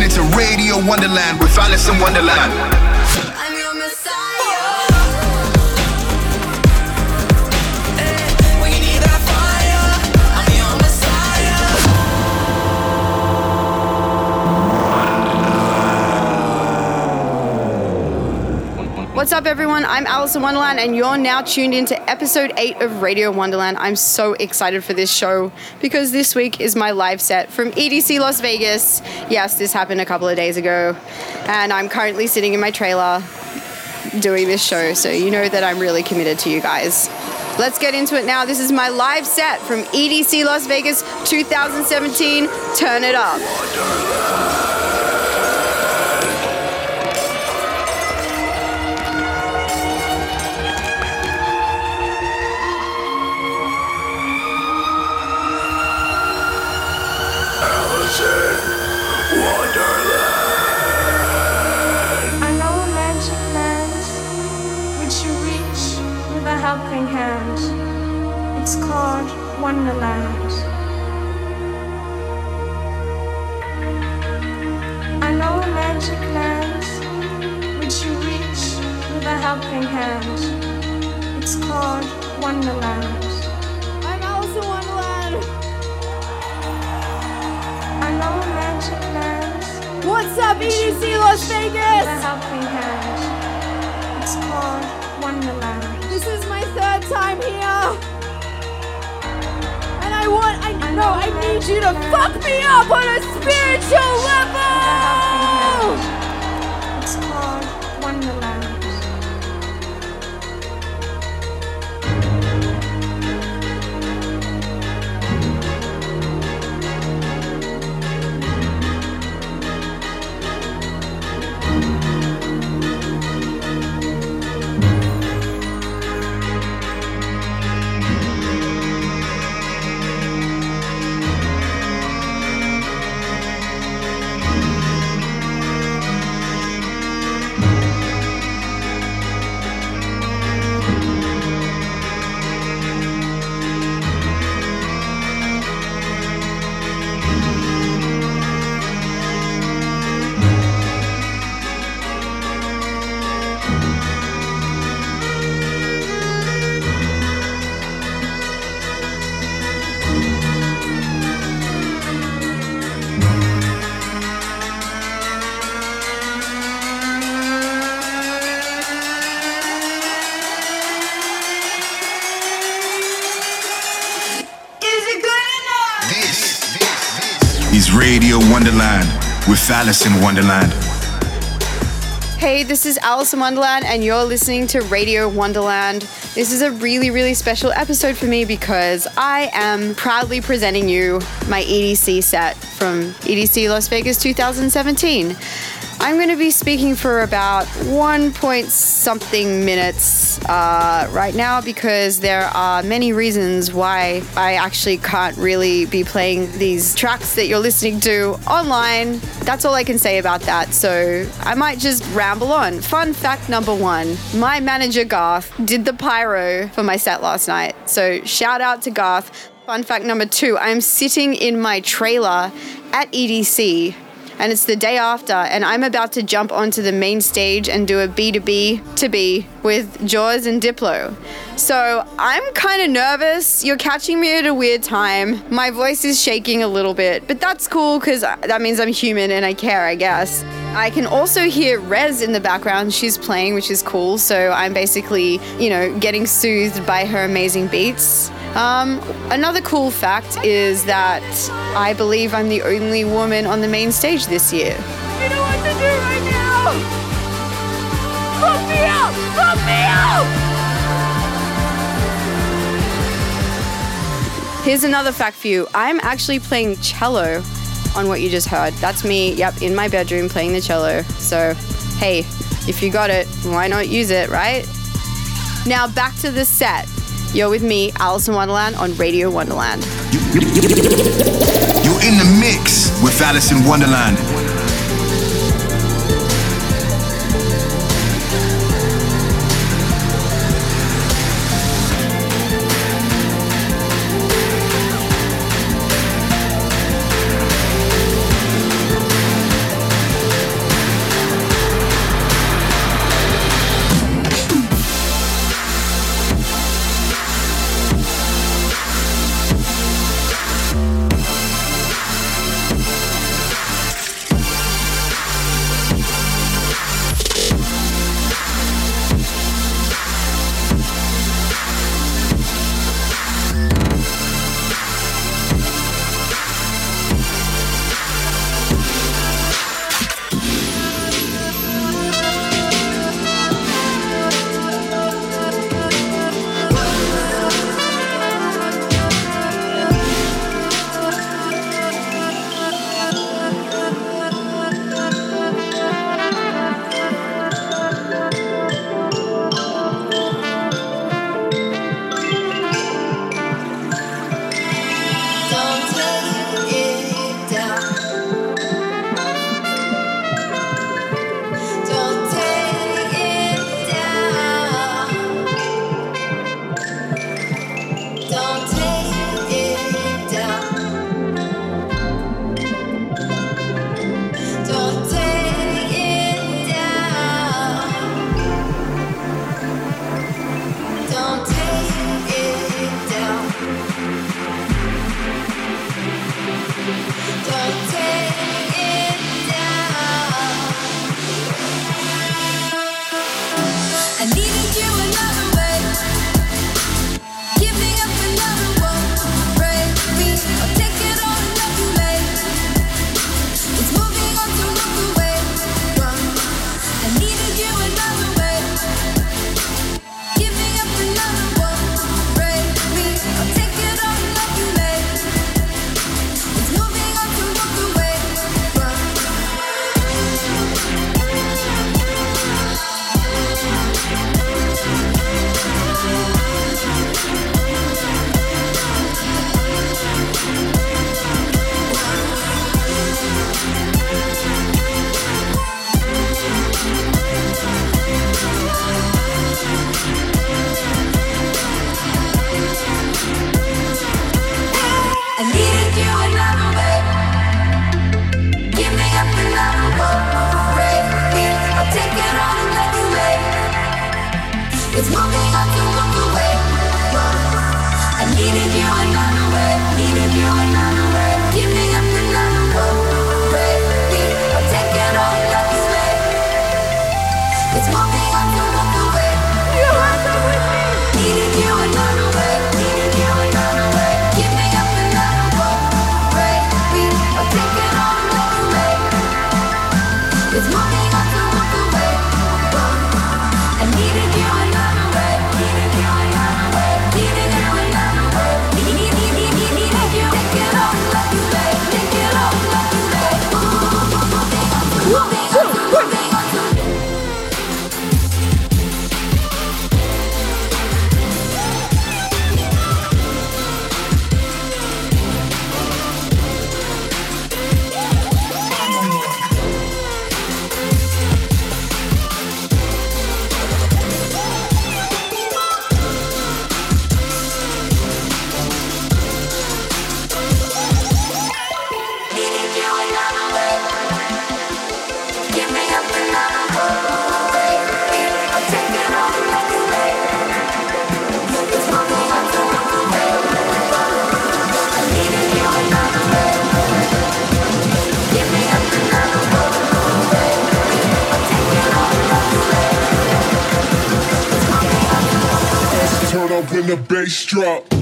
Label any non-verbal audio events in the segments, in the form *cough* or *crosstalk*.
Listening to Radio Wonderland with Alison Wonderland. Up, everyone? I'm Alison Wonderland, and you're now tuned into episode 8 of Radio Wonderland. I'm so excited for this show because this week is my live set from EDC Las Vegas. Yes, this happened a couple of days ago, and I'm currently sitting in my trailer doing this show, so you know that I'm really committed to you guys. Let's get into it now. This is my live set from EDC Las Vegas 2017. Turn it up. Helping hand. It's called Wonderland. I'm Alison Wonderland. I magic land What's up, EDC Las Vegas? helping hand. It's called Wonderland. This is my third time here. And I want, I know, I need you to fuck me up on a spiritual level! Alison Wonderland. Hey, this is Alison Wonderland, and you're listening to Radio Wonderland. This is a really, really special episode for me because I am proudly presenting you my EDC set from EDC Las Vegas 2017. I'm going to be speaking for about one point something minutes uh, right now because there are many reasons why I actually can't really be playing these tracks that you're listening to online. That's all I can say about that. So I might just ramble on. Fun fact number one my manager Garth did the pyro for my set last night. So shout out to Garth. Fun fact number two I'm sitting in my trailer at EDC and it's the day after, and I'm about to jump onto the main stage and do a B2B to B with Jauz and Diplo. So I'm kind of nervous. You're catching me at a weird time. My voice is shaking a little bit, but that's cool because uh, that means I'm human and I care, I guess. I can also hear REZZ in the background. She's playing, which is cool. So I'm basically, you know, getting soothed by her amazing beats. Um, another cool fact is that I believe I'm the only woman on the main stage this year. You know what to do right now! Fuck me up! Fuck me up! Here's another fact for you. I'm actually playing cello on what you just heard. That's me, yep, in my bedroom playing the cello. So, hey, if you got it, why not use it, right? Now back to the set. You're with me, Alison Wonderland on Radio Wonderland. You're in the mix with Alison Wonderland. When the bass drop.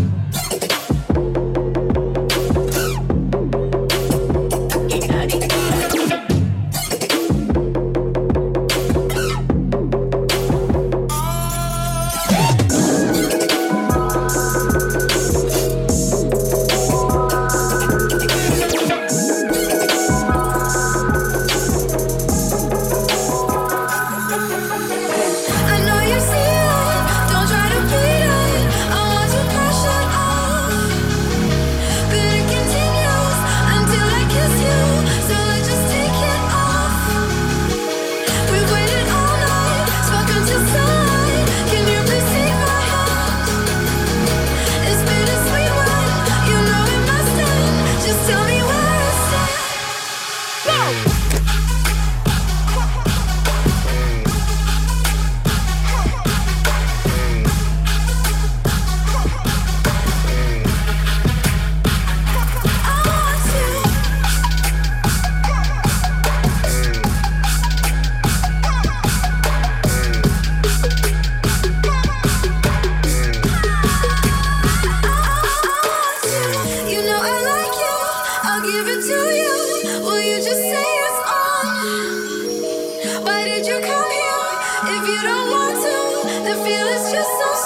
if you don't want to, the feel is just so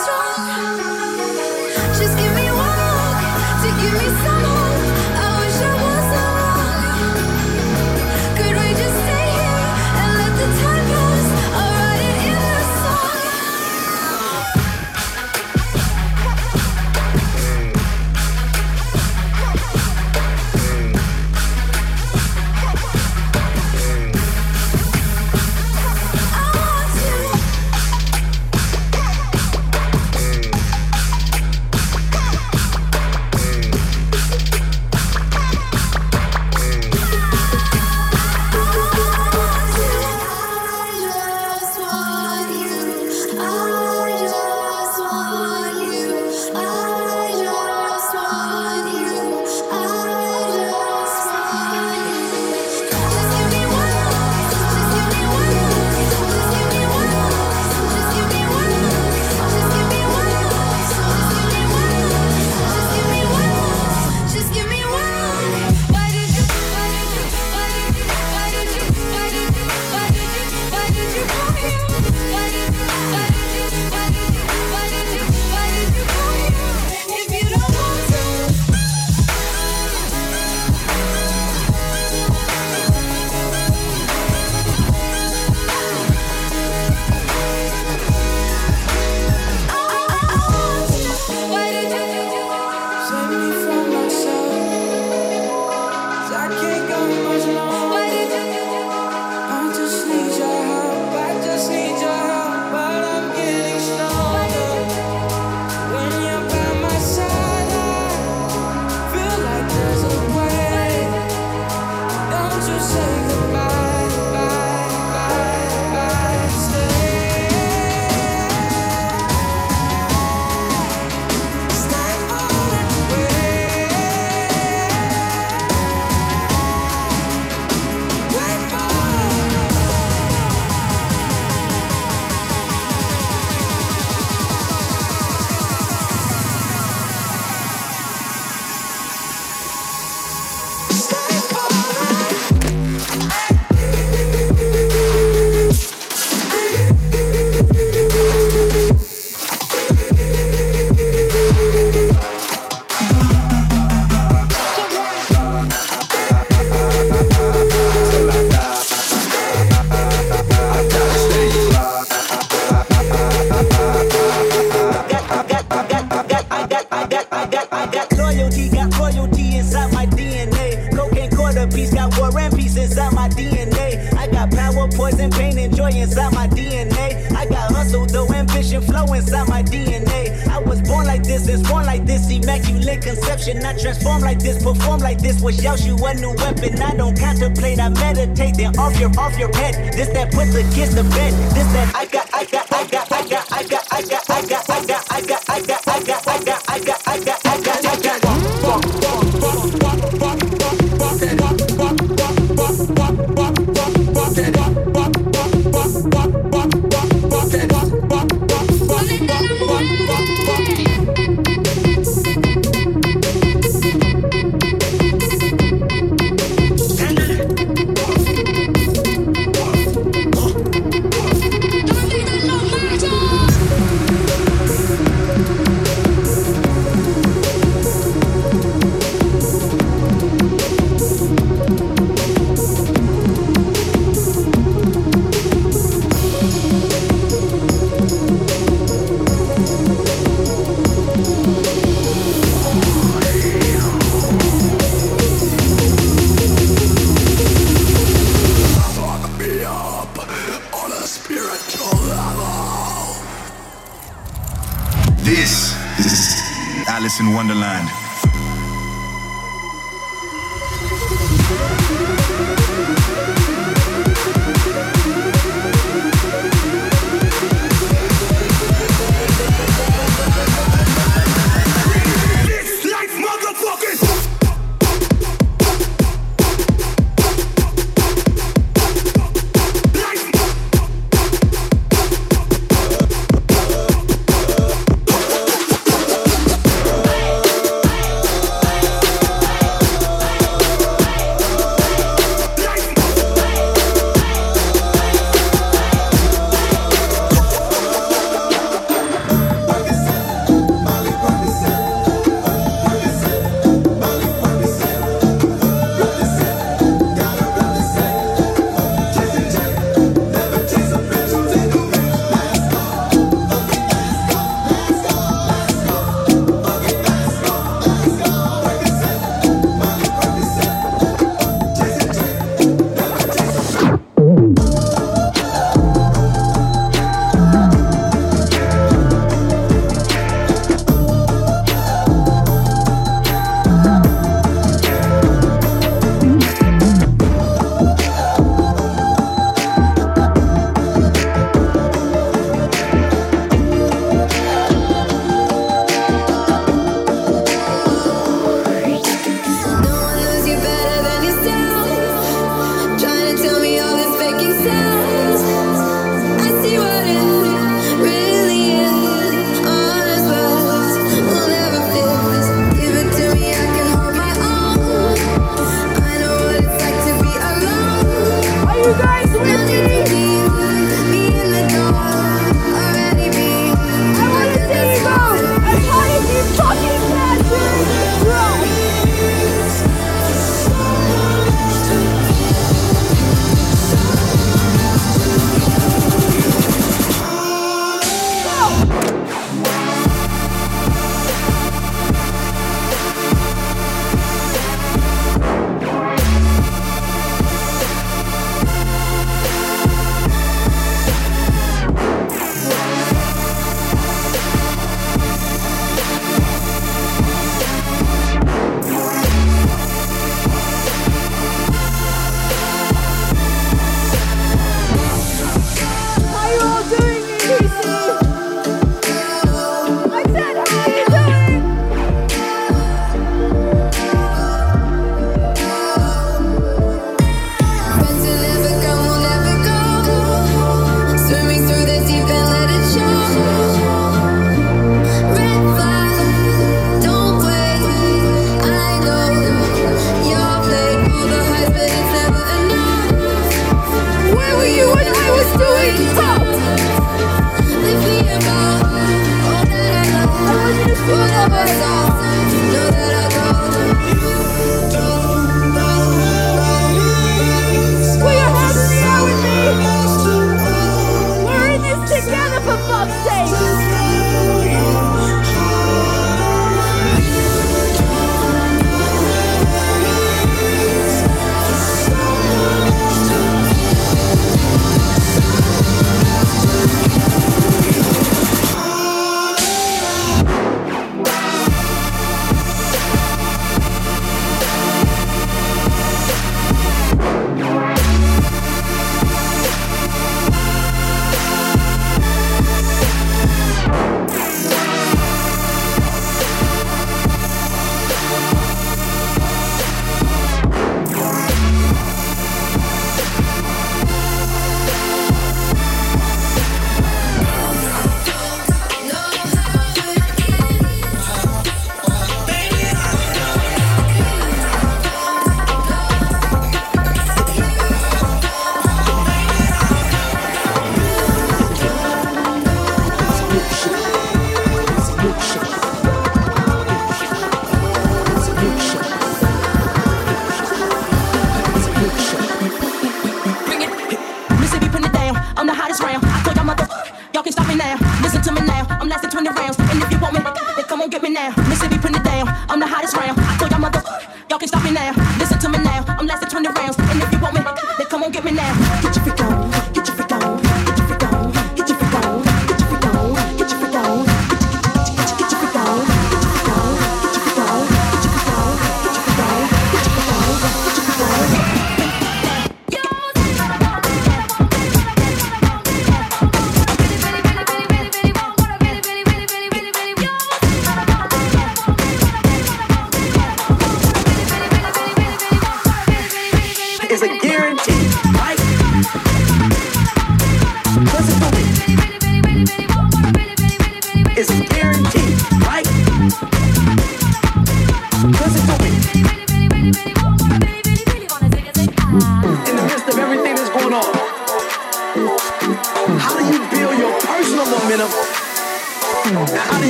Get the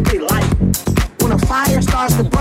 what they like. When a fire starts to burn.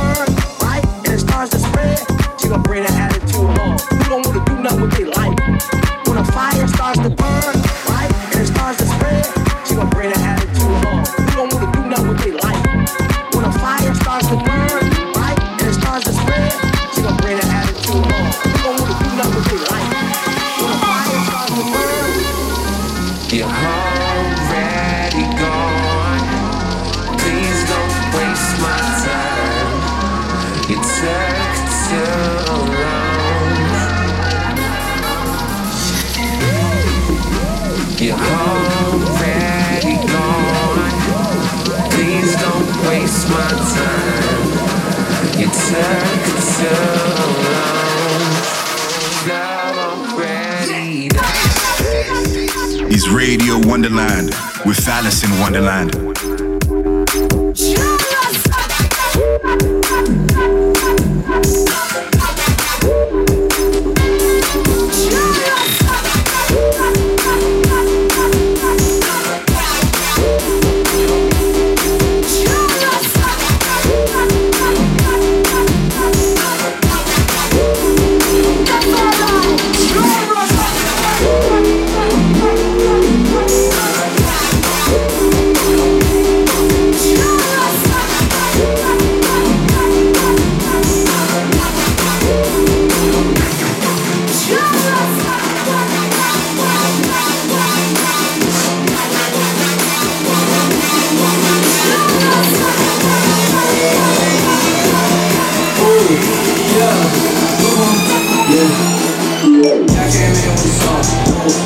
Alison Wonderland.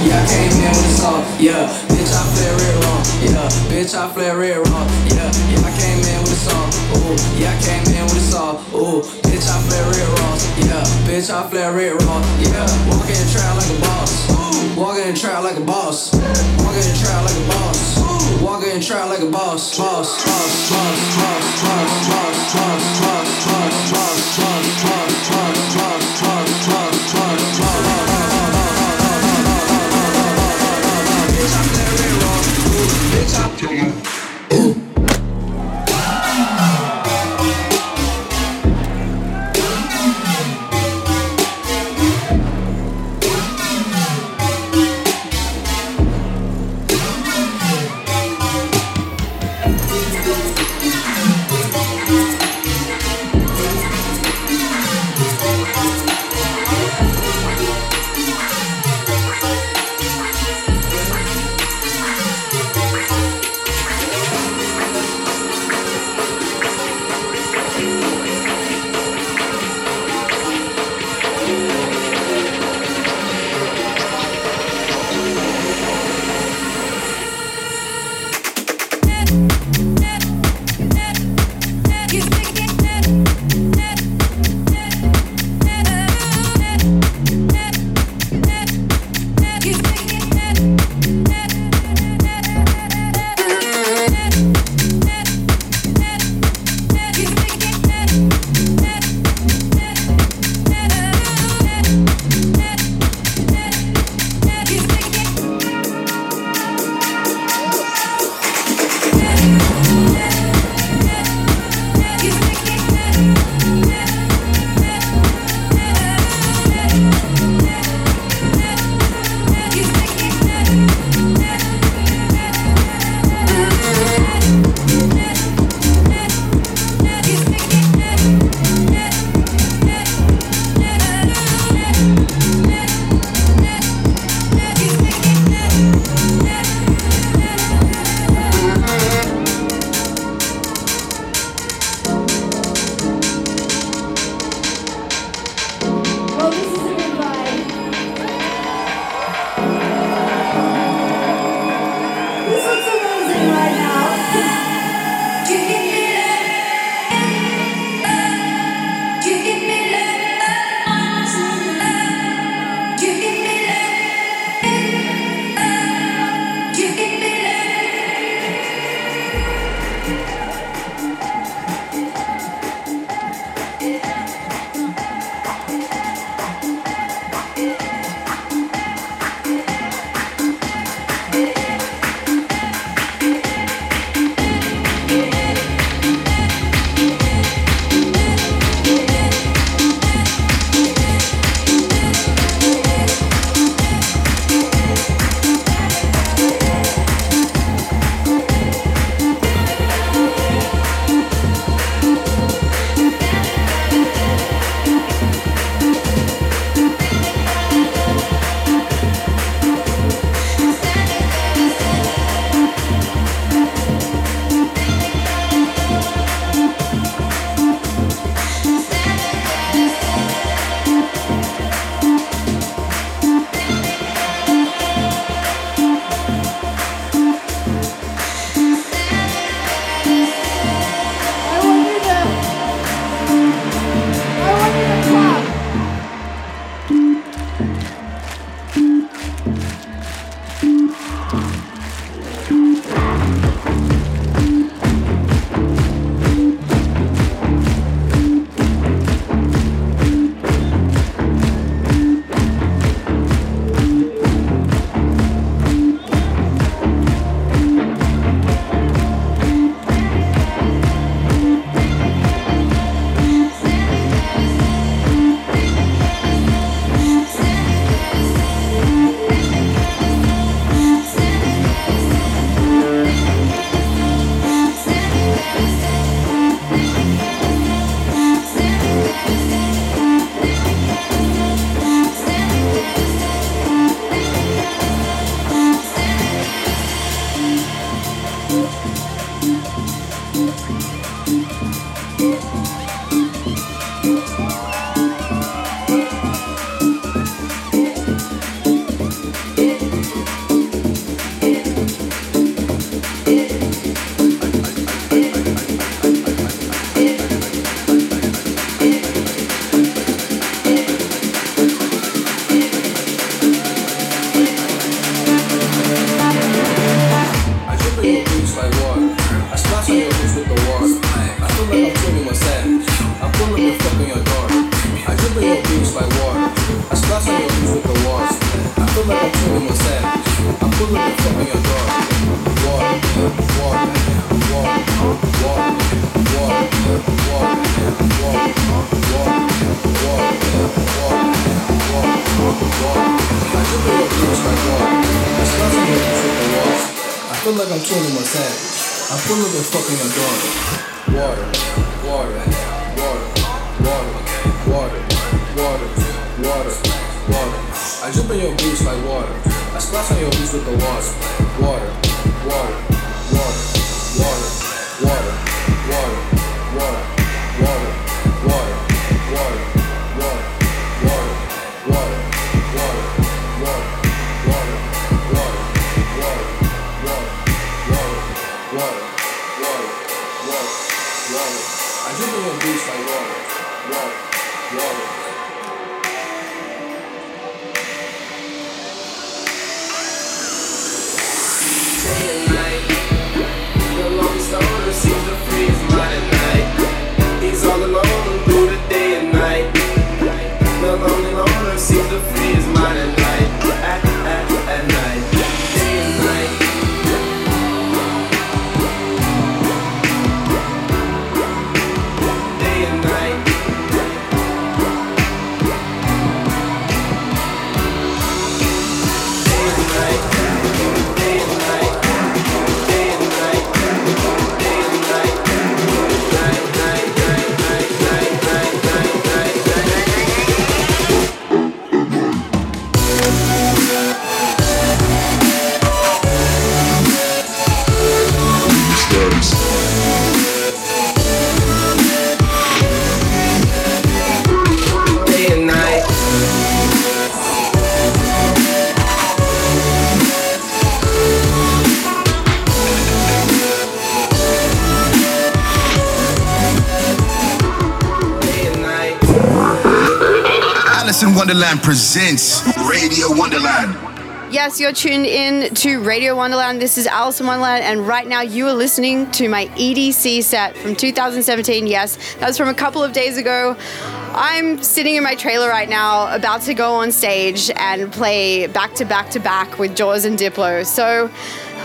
Yeah, I came in with a song. Yeah, bitch, I flare real wrong. Yeah, bitch, I flare real wrong. Yeah, yeah, I came in with a song. Ooh, yeah, I came in with a song. Ooh, bitch, I flare real wrong. Yeah, bitch, I flare real wrong. Yeah, walk in the trap like a boss. Ooh, walk in the trap like a boss. Walk in the trap like a boss. Ooh, walk in the trap like a boss. Boss, boss, boss, boss, boss, boss. I'm 21 Savage. I pull up and fucking your daughter. Water, water, water, water, water, water, water, water. I jump in your boots like water. I splash on your boots with the. Water, water, water, Wonderland presents Radio Wonderland. Yes, you're tuned in to Radio Wonderland. This is Alison Wonderland, and right now you are listening to my EDC set from 2017. Yes, that was from a couple of days ago. I'm sitting in my trailer right now, about to go on stage and play back to back to back with Jauz and Diplo. So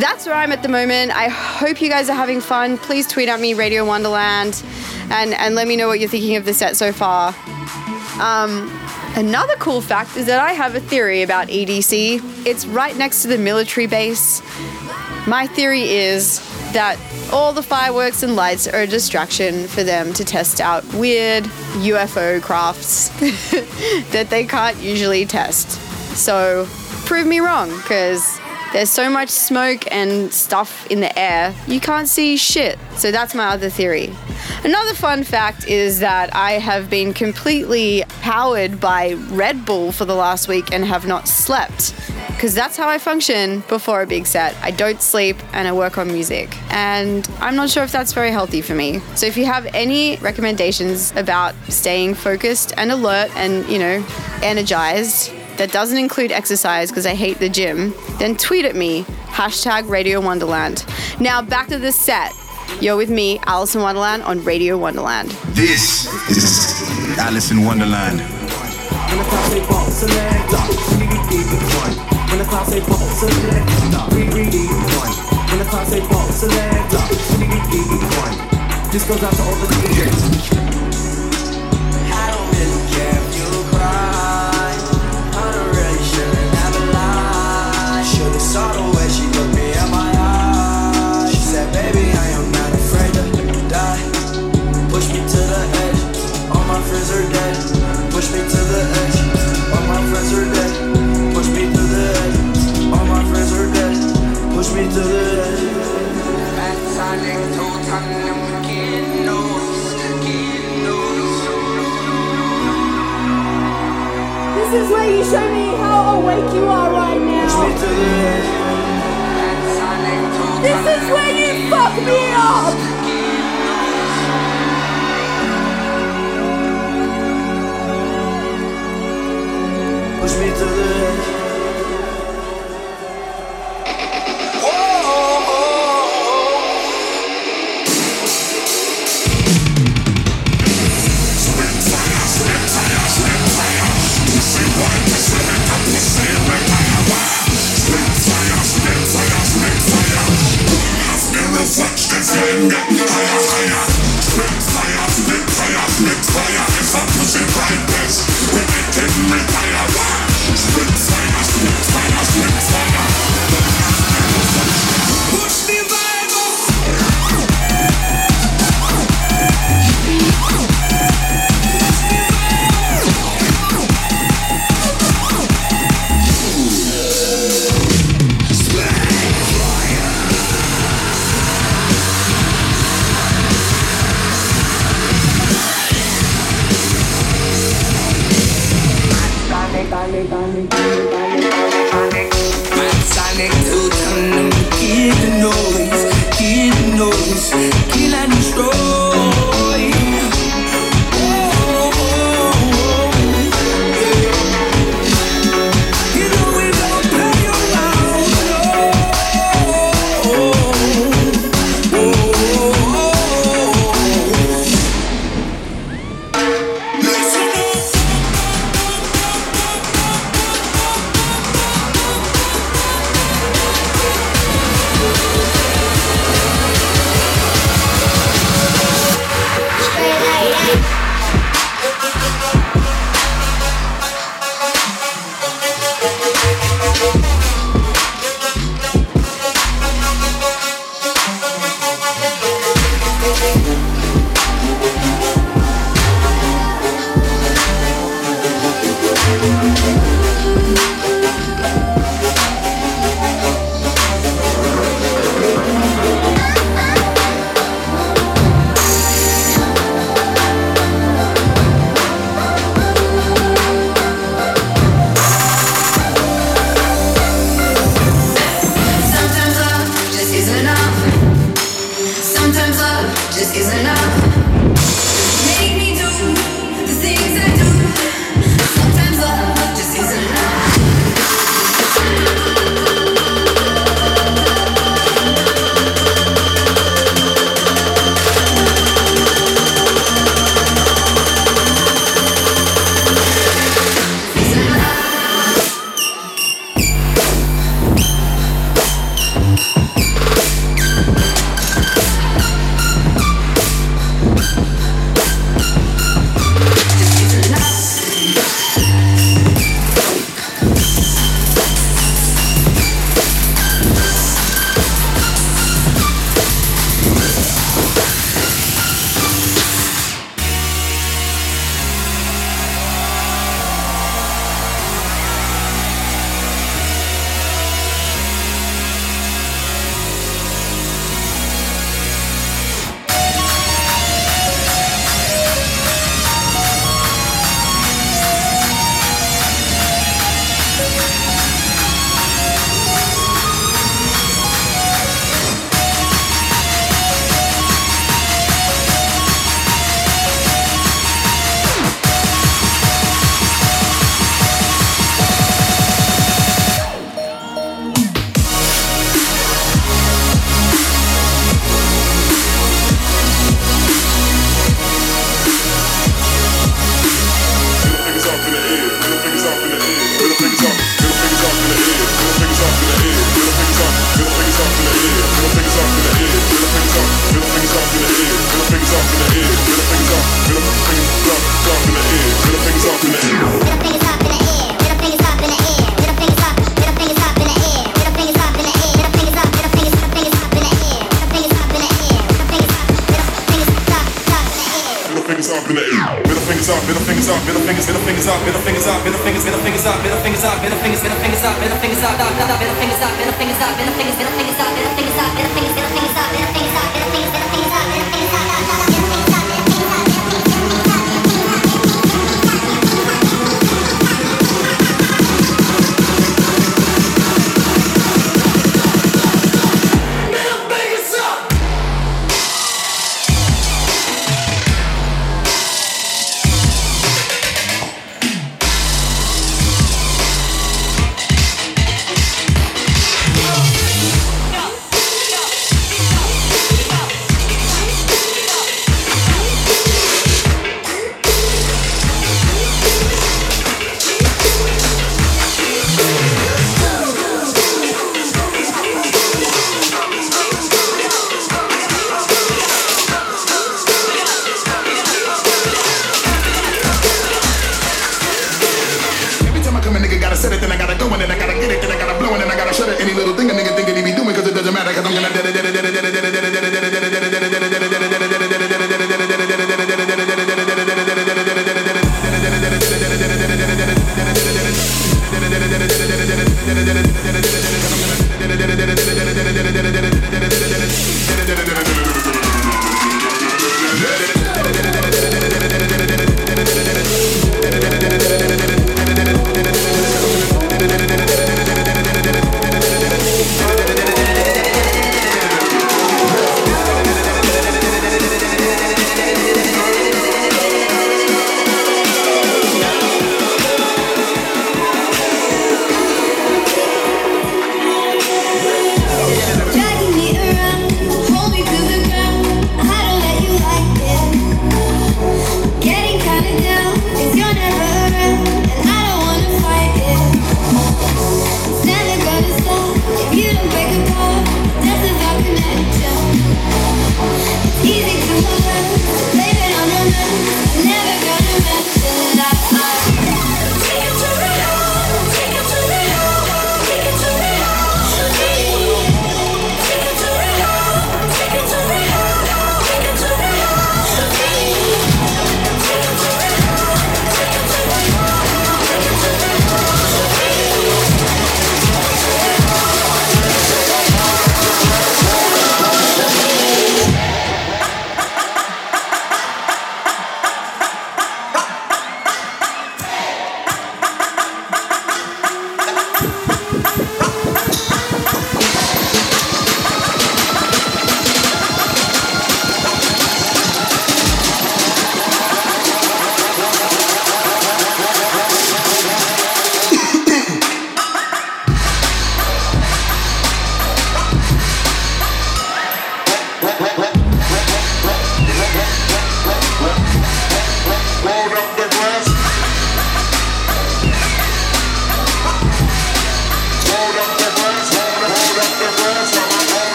that's where I'm at the moment. I hope you guys are having fun. Please tweet at me, Radio Wonderland, and, and let me know what you're thinking of the set so far. Um, Another cool fact is that I have a theory about EDC. It's right next to the military base. My theory is that all the fireworks and lights are a distraction for them to test out weird UFO crafts *laughs* that they can't usually test. So prove me wrong, because there's so much smoke and stuff in the air, you can't see shit. So that's my other theory. Another fun fact is that I have been completely powered by Red Bull for the last week and have not slept. Because that's how I function before a big set. I don't sleep and I work on music. And I'm not sure if that's very healthy for me. So if you have any recommendations about staying focused and alert and, you know, energized, that doesn't include exercise because I hate the gym, then tweet at me, hashtag Radio Wonderland. Now back to the set. You're with me, Alison Wonderland, on Radio Wonderland. This is Alison Wonderland. When the clouds say ball selector, we need one. When the clouds say ball selector, we need one. When the clouds say ball selector, we need one. This goes out to all the DJs. This is where you show me how awake you are right now. to the edge. This is where you fuck me up. Push me to the edge. Fingers up in the air. Middle fingers middle fingers up, middle fingers up, middle fingers, middle fingers up, middle fingers up, middle fingers, middle fingers up, middle fingers up, middle fingers, up, middle fingers up, middle fingers up, middle fingers up, middle fingers up, middle fingers, middle fingers up, middle fingers up, middle fingers, middle fingers up, middle fingers up, middle fingers, middle fingers up, middle fingers up,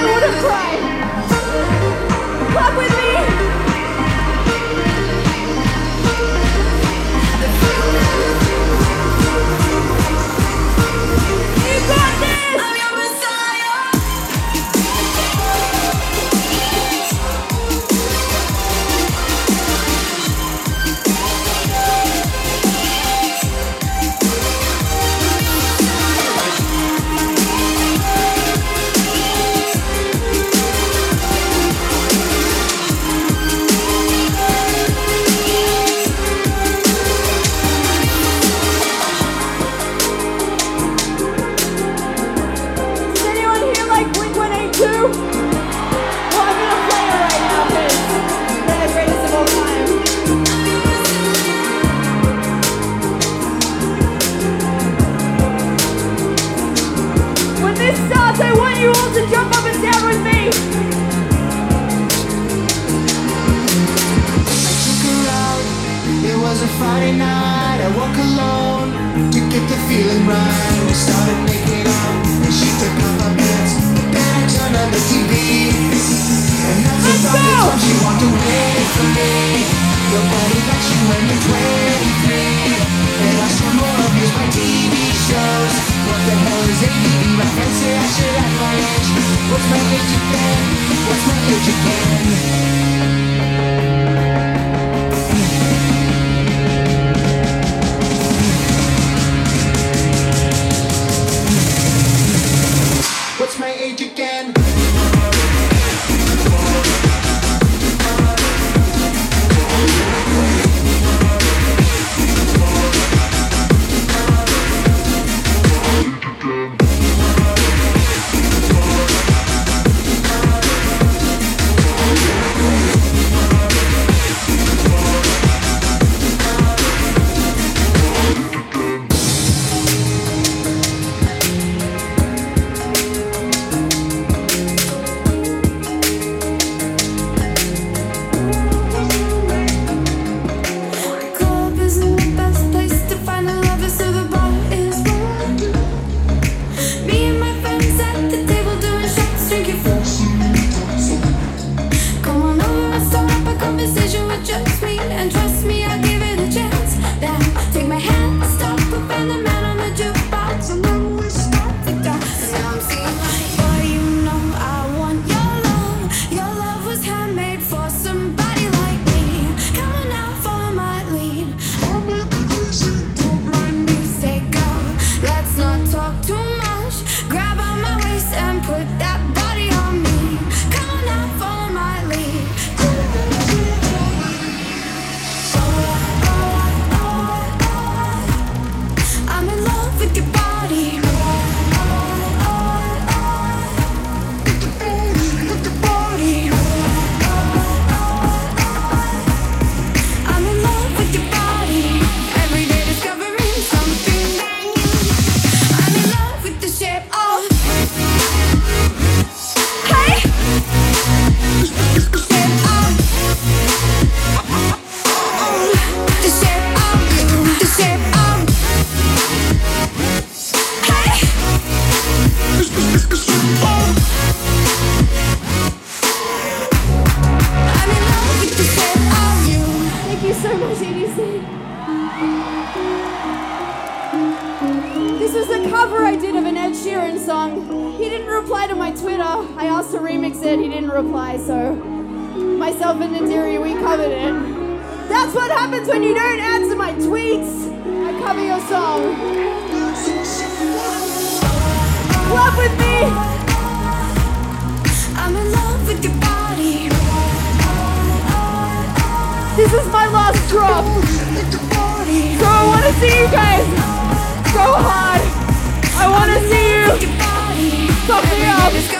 I wouldn't cry. Clap with me. Happens when you don't answer my tweets. I cover your song. Love with me. I'm in love with your body. This is my last drop. So I want to see you guys go hard. I want to see you fuck me up.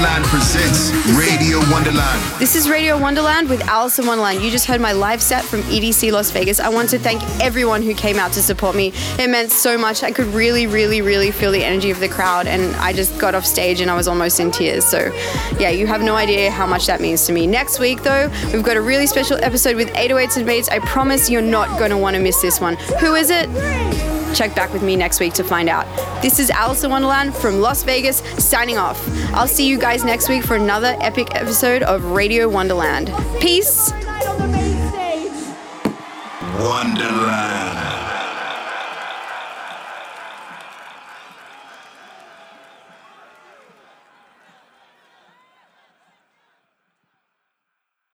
Wonderland presents Radio Wonderland. This is Radio Wonderland with Alison Wonderland. You just heard my live set from EDC Las Vegas. I want to thank everyone who came out to support me. It meant so much. I could really, really, really feel the energy of the crowd, and I just got off stage and I was almost in tears. So, yeah, you have no idea how much that means to me. Next week, though, we've got a really special episode with 808s and Beats. I promise you're not going to want to miss this one. Who is it? Check back with me next week to find out. This is Alison Wonderland from Las Vegas, signing off. I'll see you guys next week for another epic episode of Radio Wonderland. Peace. Wonderland.